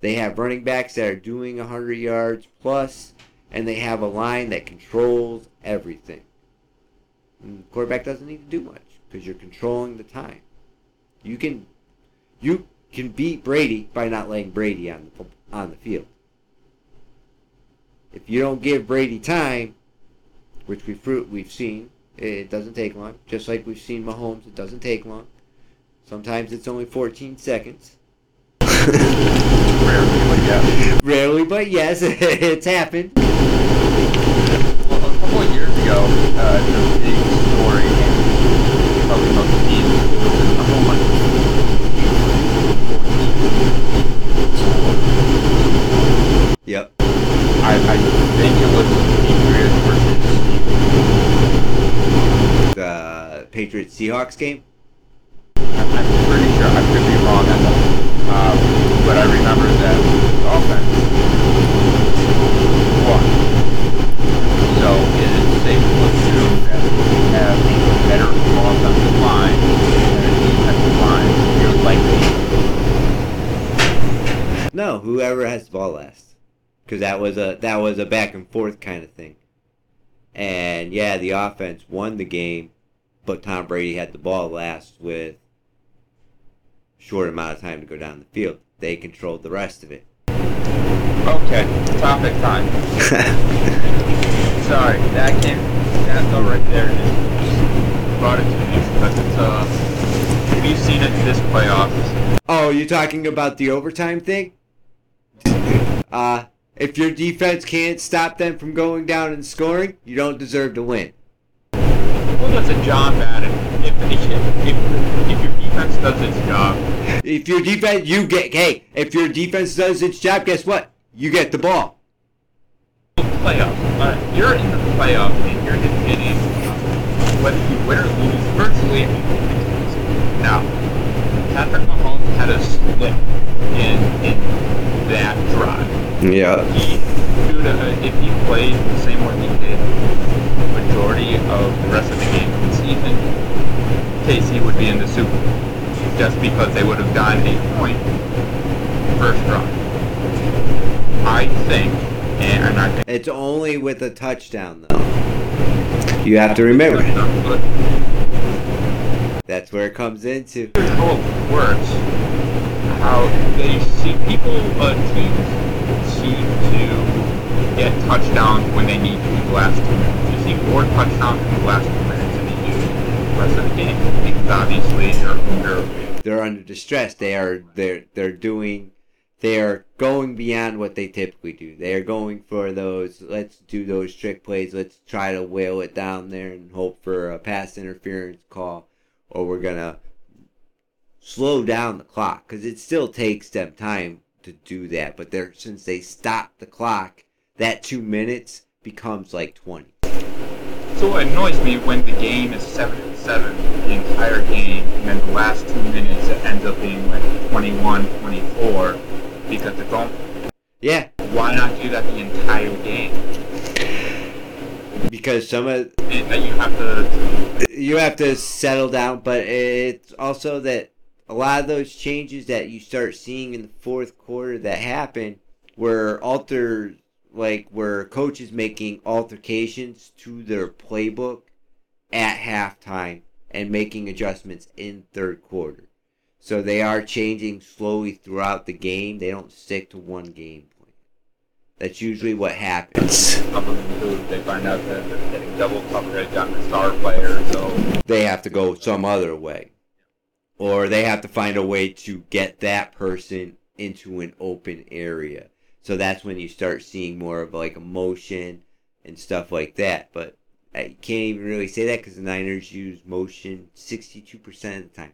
They have running backs that are doing 100 yards plus, and they have a line that controls everything. And the quarterback doesn't need to do much because you're controlling the time. You can you can beat Brady by not laying Brady on the on the field. If you don't give Brady time, which we've we've seen, it doesn't take long. Just like we've seen Mahomes, it doesn't take long. Sometimes it's only 14 seconds. Rarely, but yeah. Rarely, but yes, it's happened. Well, a couple of years ago, uh, the big story, probably most easy, was the number one Yep. I, I think it was Patriots versus The Patriots Seahawks game. I'm, pretty sure. I could be wrong on that. Um, but I remember that the offense won. So it is safe to assume that if you have a better offensive line and a defensive line, you're likely No, whoever has the ball last. Because that was a that was a back and forth kind of thing. And yeah, the offense won the game, but Tom Brady had the ball last with short amount of time to go down the field. They controlled the rest of it. Okay, topic time. Sorry, that came, that though right there just brought it to me because it's, uh, we've seen it this playoffs. oh, you're talking about the overtime thing? Uh, if your defense can't stop them from going down and scoring, you don't deserve to win. Well, that's a John Madden. If, if, if, if your defense does its job, If your defense, you get, hey, if your defense does its job, guess what? You get the ball. playoffs, uh, you're in the playoffs and you're hitting, whether you win or lose, virtually. Now, Patrick Mahomes had a split in, in that drive. Yeah. have, if he played the same way he did majority of the rest of the game this season, KC would be in the Super Bowl. Just because they would have gotten a point first drive. I think, and I'm not It's only with a touchdown, though. You have to remember. That's where it comes into. here's how they see people, uh, teams seem to get touchdowns when they need to in the last two minutes. You see more touchdowns in the last two minutes than they do the rest of the game. Because obviously they're under They're under distress. They are they're they're doing they are going beyond what they typically do. They are going for those let's do those trick plays. Let's try to whale it down there and hope for a pass interference call or we're going to slow down the clock cuz it still takes them time to do that. But they're since they stop the clock, that 2 minutes becomes like 20. So it annoys me when the game is seven and seven, the entire game, and then the last two minutes it ends up being like 21-24 because the goal. Yeah, Why not do that the entire game? because some of that you have to. you have to settle down, but it's also that a lot of those changes that you start seeing in the fourth quarter that happen were alter like were coaches making altercations to their playbook at halftime and making adjustments in third quarter. So they are changing slowly throughout the game. They don't stick to one game plan. That's usually what happens. They find out that they're getting double coverage on the star player, so they have to go some other way. Or they have to find a way to get that person into an open area. So that's when you start seeing more of like motion and stuff like that. But I can't even really say that because the Niners use motion 62% of the time.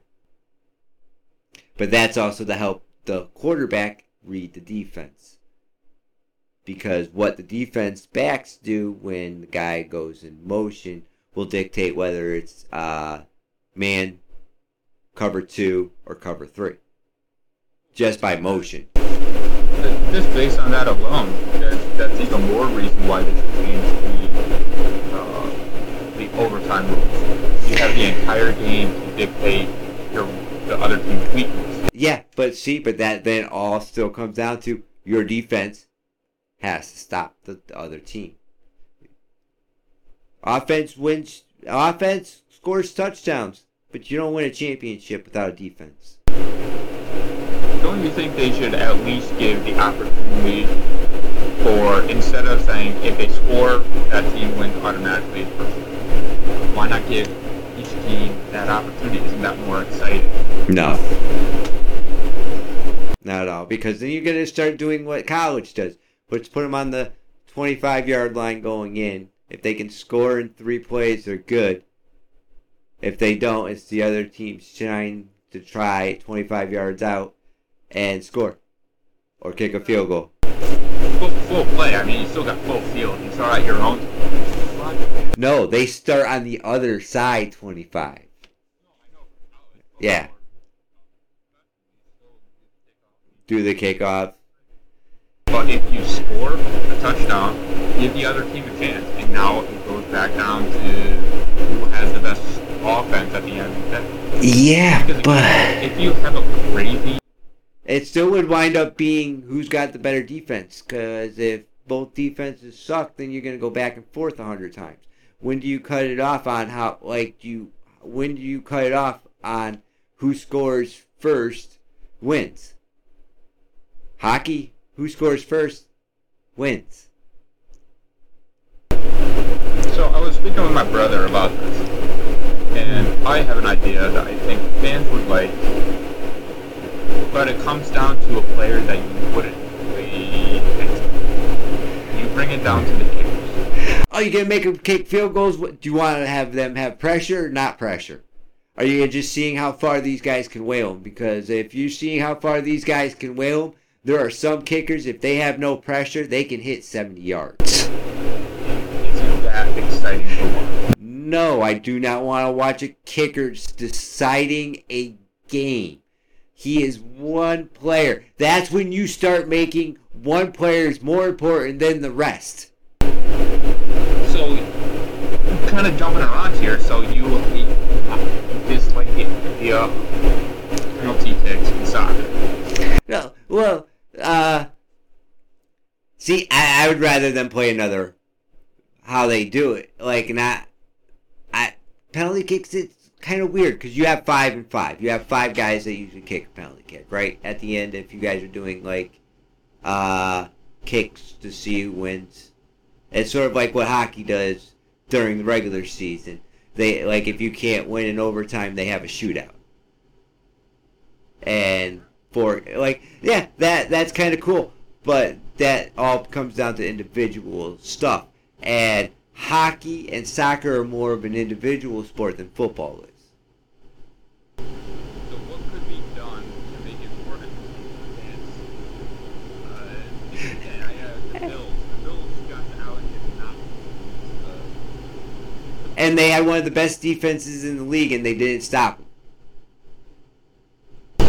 But that's also to help the quarterback read the defense. Because what the defense backs do when the guy goes in motion will dictate whether it's uh, man, cover two, or cover three. Just by motion. Just based on that alone, that's, that's even more reason why they should change the, uh, the overtime rules. You have the entire game to dictate your, the other team's weakness. Yeah, but see, but that then all still comes down to your defense has to stop the, the other team. Offense wins. Offense scores touchdowns, but you don't win a championship without a defense. Don't you think they should at least give the opportunity for instead of saying if they score, that team wins automatically? Why not give each team that opportunity? Isn't that more exciting? No. Not at all. Because then you're going to start doing what college does, which put them on the 25 yard line going in. If they can score in three plays, they're good. If they don't, it's the other team's trying to try 25 yards out and score or kick a field goal. Full, full play. I mean, you still got full field. You start at your own. No, they start on the other side 25. Yeah. Do the kickoff. But if you score a touchdown, give the other team a chance. And now it goes back down to who has the best offense at the end day. Yeah, but if you have a crazy it still would wind up being who's got the better defense. Because if both defenses suck, then you're going to go back and forth a hundred times. When do you cut it off on how, like, do you, when do you cut it off on who scores first wins? Hockey, who scores first wins. So I was speaking with my brother about this, and I have an idea that I think fans would like, but it comes down to a player that you wouldn't really pick. You bring it down to the kickers. Oh, you gonna make them kick field goals? Do you want to have them have pressure, or not pressure? Are you just seeing how far these guys can whale? Because if you're seeing how far these guys can whale there are some kickers. If they have no pressure, they can hit 70 yards. Isn't that exciting to watch? No, I do not want to watch a kicker deciding a game. He is one player. That's when you start making one player is more important than the rest. So, I'm kind of jumping around here. So you, you dislike the, the uh, penalty kicks in soccer. No, well, uh, see, I, I would rather them play another how they do it. Like, not, penalty kicks, it's kind of weird because you have five and five. You have five guys that usually kick a penalty kick, right? At the end, if you guys are doing, like, uh, kicks to see who wins. It's sort of like what hockey does during the regular season. They, like, if you can't win in overtime, they have a shootout. And for like yeah that that's kind of cool but that all comes down to individual stuff and hockey and soccer are more of an individual sport than football is So what could be done to make it more entertaining? Uh, yeah, I, the Bills, the Bills, Josh Allen did not. And they had one of the best defenses in the league and they didn't stop them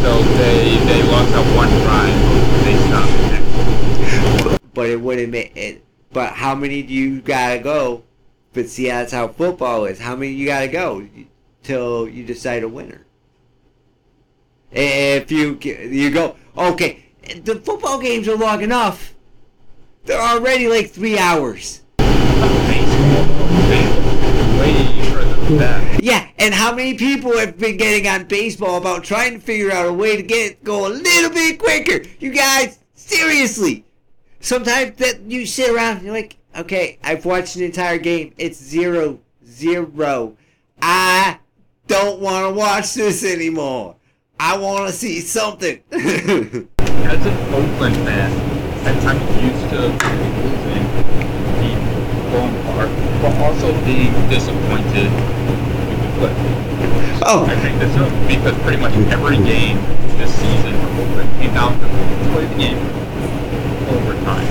so they they lost that one drive. They stopped but it wouldn't make it but how many do you gotta go but see that's how football is? How many you gotta go till you decide a winner? If you you go okay the football games are long enough. They're already like three hours. Yeah and how many people have been getting on baseball about trying to figure out a way to get go a little bit quicker? You guys seriously sometimes that you sit around and you're like okay i've watched an entire game. It's zero zero. I don't want to watch this anymore. I want to see something. As an Oakland fan, At times used to losing, being blown apart, but also being disappointed with the. Oh. I think this is because pretty much every game this season for Oakland came down to played the game overtime.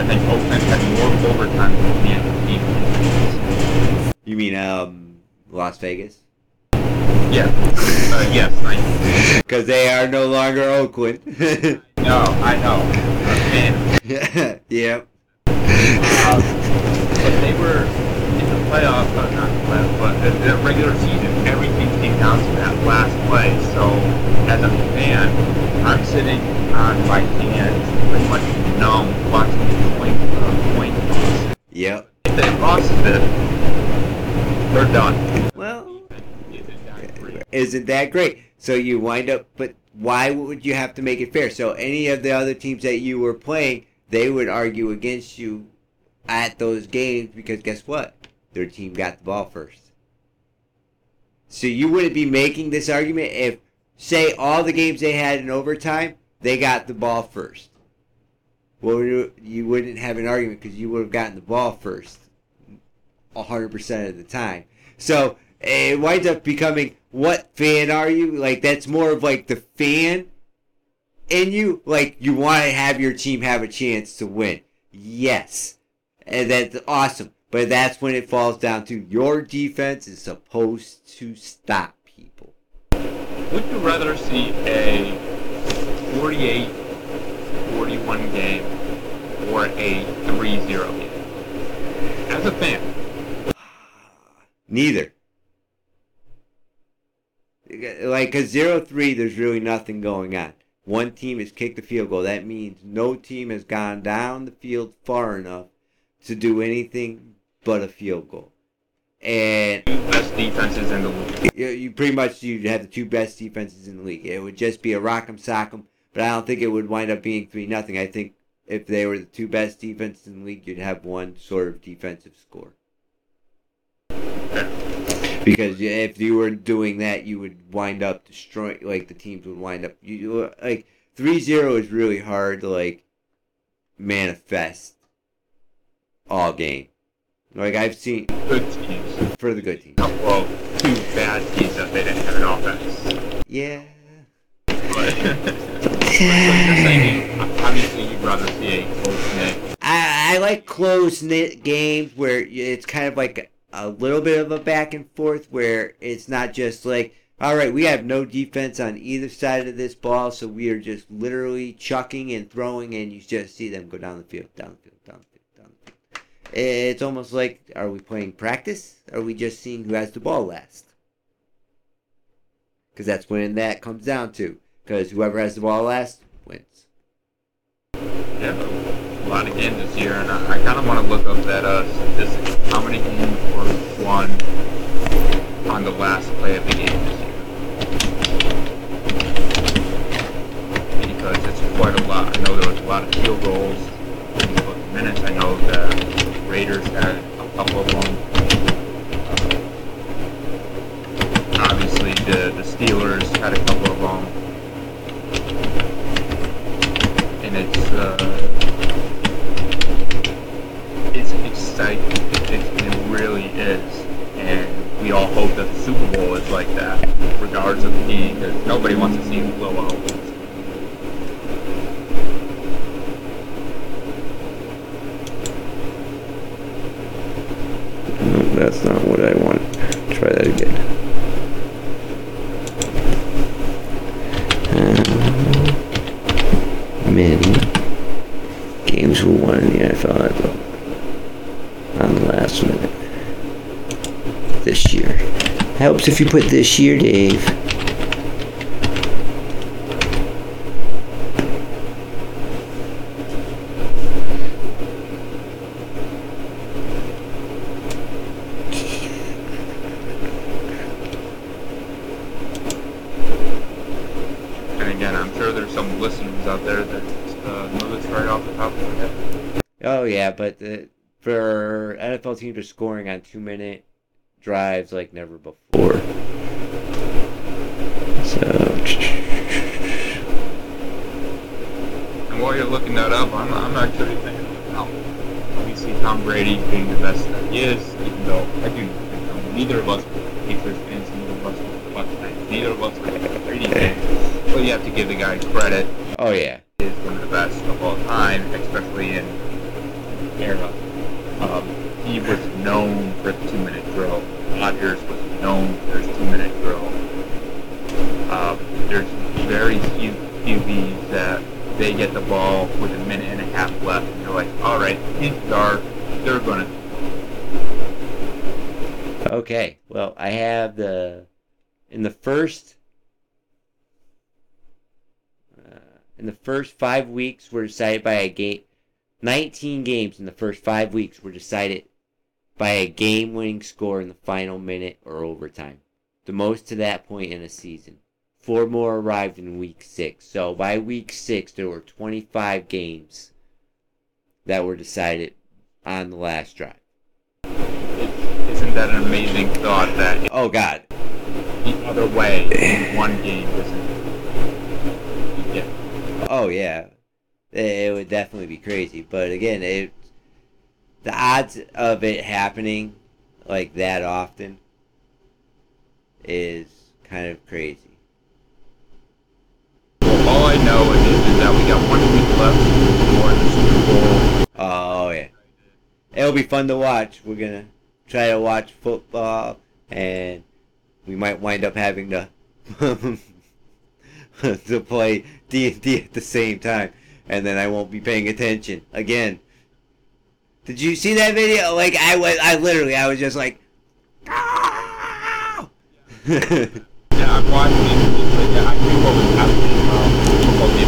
I think Oakland had more overtime than the other team. You mean um Las Vegas? Yeah. Uh, yes, Because they are no longer Oakland. no, I know. Uh, yeah. Um, but they were in the playoff, uh, not the playoff, but the, the regular season, down to that last play. So, as a fan, I'm sitting on my hands, pretty much numb, watching the point, uh, point. Yep. If they lost it, they're done. Well, Isn't that great? isn't that great? So you wind up, but why would you have to make it fair? So any of the other teams that you were playing, they would argue against you at those games because guess what? Their team got the ball first. So you wouldn't be making this argument if, say, all the games they had in overtime, they got the ball first. Well, you wouldn't have an argument because you would have gotten the ball first, hundred percent of the time. So it winds up becoming what fan are you? Like that's more of like the fan in you. Like you want to have your team have a chance to win. Yes, and that's awesome. But that's when it falls down to your defense is supposed to stop people. Would you rather see a 48 41 game or a 3 0 game? As a fan, Neither. Like a zero three, there's really nothing going on. One team has kicked the field goal. That means no team has gone down the field far enough to do anything but a field goal. And two best defenses in the league. you, you pretty much you have the two best defenses in the league. It would just be a rock'em sock'em, but I don't think it would wind up being three nothing. I think if they were the two best defenses in the league, you'd have one sort of defensive score. Because if you were doing that, you would wind up destroying. Like the teams would wind up. You you- like three zero is really hard to like manifest all game. Like I've seen Good teams. for the good teams. Well, two bad teams that they didn't have an offense. Yeah. But, but you're saying, obviously, you'd rather see a close knit. I, I like close knit games where it's kind of like a little bit of a back and forth where it's not just like, all right, we have no defense on either side of this ball, so we are just literally chucking and throwing, and you just see them go down the field, down the field, down the field, down the field. It's almost like, are we playing practice? Are we just seeing who has the ball last? Because that's when that comes down to. Because whoever has the ball last wins. Yeah, a lot of games this year, and I, I kind of want to look up that uh, statistic. How many games were won on the last play of the game this year? Because it's quite a lot. I know there was a lot of field goals. When you look at minutes, I know the Raiders had a couple of them. Obviously, the, the Steelers had a couple of them. And it's, uh, it's exciting. It, it, it really is. And we all hope that the Super Bowl is like that, regardless of the team, because nobody wants to see a blowout. No, that's not what I want. Try that again. Um, Many games were won in the NFL on the last minute. This year. Helps if you put this year, Dave. And again, I'm sure there's some listeners out there that uh, know this right off the top of their head. Oh yeah, but the, for NFL teams are scoring on two minute drives like never before. So And while you're looking that up. I'm, I'm actually thinking. We see Tom Brady being the best that he is, even though I do think neither of us Patriots fans, neither of us are Bucs fans, neither of us are Brady fans. But you have to give the guy credit. Oh yeah. He is one of the best of all time, especially in era. Um, he was known for the two-minute drill. Rodgers was known for his two-minute drill. Um, there's very few QBs that they get the ball with a minute and a half left, and you're like, all right, chances are they're gonna. Okay. Well, I have the in the first uh, in the first five weeks were decided by a game. 19 games in the first five weeks were decided by a game-winning score in the final minute or overtime, the most to that point in a season. Four more arrived in week six. So by week six, there were 25 games that were decided on the last drive. Isn't that an amazing thought that Oh God, the other way one game isn't? Yeah. Oh yeah, it, would definitely be crazy. But again, it the odds of it happening like that often is kind of crazy. All I know is, is that we got one week left before the Super Bowl. Oh yeah, it'll be fun to watch. We're gonna try to watch football, and we might wind up having to to play D and D at the same time, and then I won't be paying attention again. Did you see that video? Like I was, I literally, I was just like, "Ah!" Yeah, I'm watching it. Just like, yeah, I knew what was happening. Um.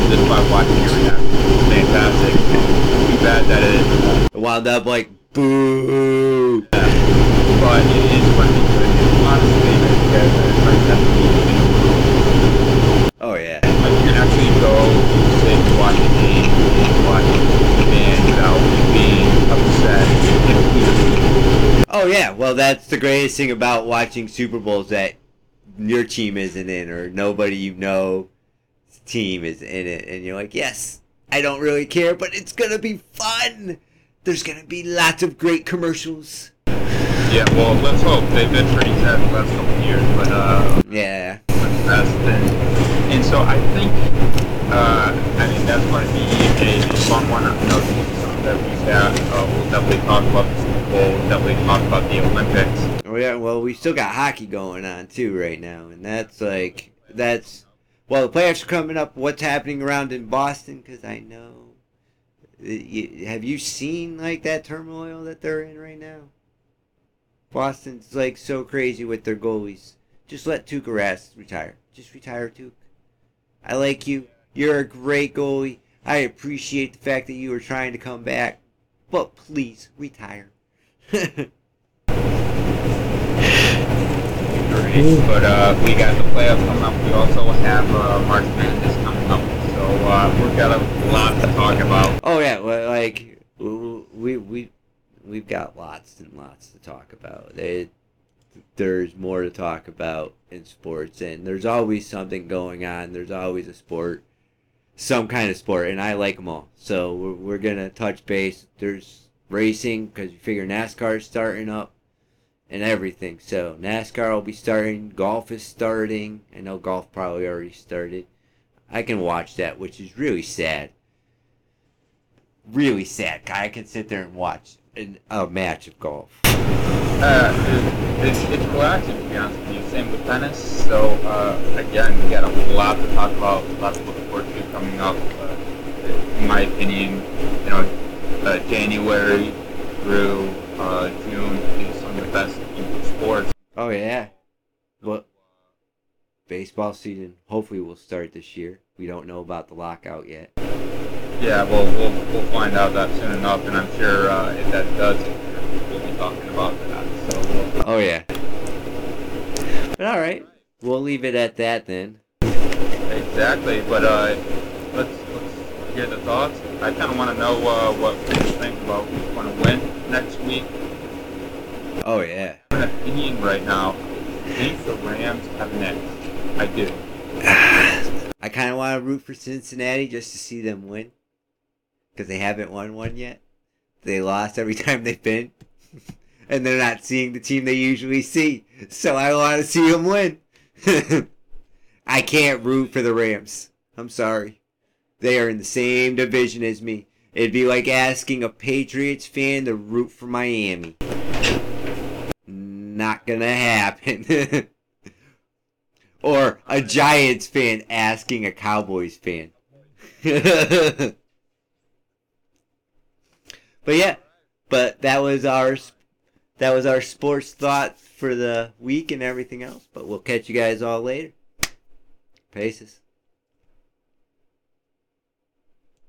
This is why I'm watching it fantastic. Too bad that it it wound up like boo. but it is funny. But it's honestly, because it's like that. Oh yeah. Like you can actually go sit and watch a game and watch the band without being upset. If Oh yeah, well that's the greatest thing about watching Super Bowls that your team isn't in or nobody you know team is in it and you're like, "Yes, I don't really care, but it's going to be fun. There's going to be lots of great commercials." Yeah, well, let's hope. They've been pretty sad the last couple of years, but uh, Yeah. best and, and so I think uh, I mean that's going to be a, fun one. Know something that we got. Uh, we'll definitely talk about the Bowl. Definitely talk about the Olympics. Oh yeah, well we still got hockey going on too right now and that's like that's well the playoffs are coming up. What's happening around in Boston cuz I know have you seen like that turmoil that they're in right now? Boston's like so crazy with their goalies. Just let Tuukka Rask retire. Just retire, Tuukka. I like you. You're a great goalie. I appreciate the fact that you were trying to come back, but please retire. But uh, we got the playoffs coming up. We also have uh, March Madness coming up. So uh, we've got a lot to talk about. oh yeah, well, like we we we've got lots and lots to talk about. It, there's more to talk about in sports, and there's always something going on. There's always a sport, some kind of sport, and I like them all. So we're, we're gonna touch base. There's racing because you figure NASCAR is starting up and everything. So NASCAR will be starting. Golf is starting. I know golf probably already started. I can watch that, which is really sad. Really sad. I can sit there and watch an, a match of golf. Uh, it, it's, it's relaxing to be honest with you. Same with tennis. So uh, again, we got a lot to talk about. A lot to look forward to coming up. Uh, in my opinion, you know, uh, January through uh, June is some of the best in sports. Oh yeah. Well, baseball season hopefully will start this year. We don't know about the lockout yet. Yeah, well, we'll we'll find out that soon enough, and I'm sure uh, if that does, we'll be talking about that. So. We'll, Oh yeah. But all right, we'll leave it at that then. Exactly, but uh, let's let's hear the thoughts. I kind of want to know uh, what people think about who's going to win next week. Oh yeah. I have an opinion right now. I think the Rams have next. I do. I kind of want to root for Cincinnati just to see them win. because they haven't won one yet. They lost every time they've been, and they're not seeing the team they usually see. So I want to see them win. I can't root for the Rams. I'm sorry. They are in the same division as me. It'd be like asking a Patriots fan to root for Miami. Not gonna happen. or a Giants fan asking a Cowboys fan. but yeah, but that was our that was our sports thought for the week and everything else. But we'll catch you guys all later. Paces.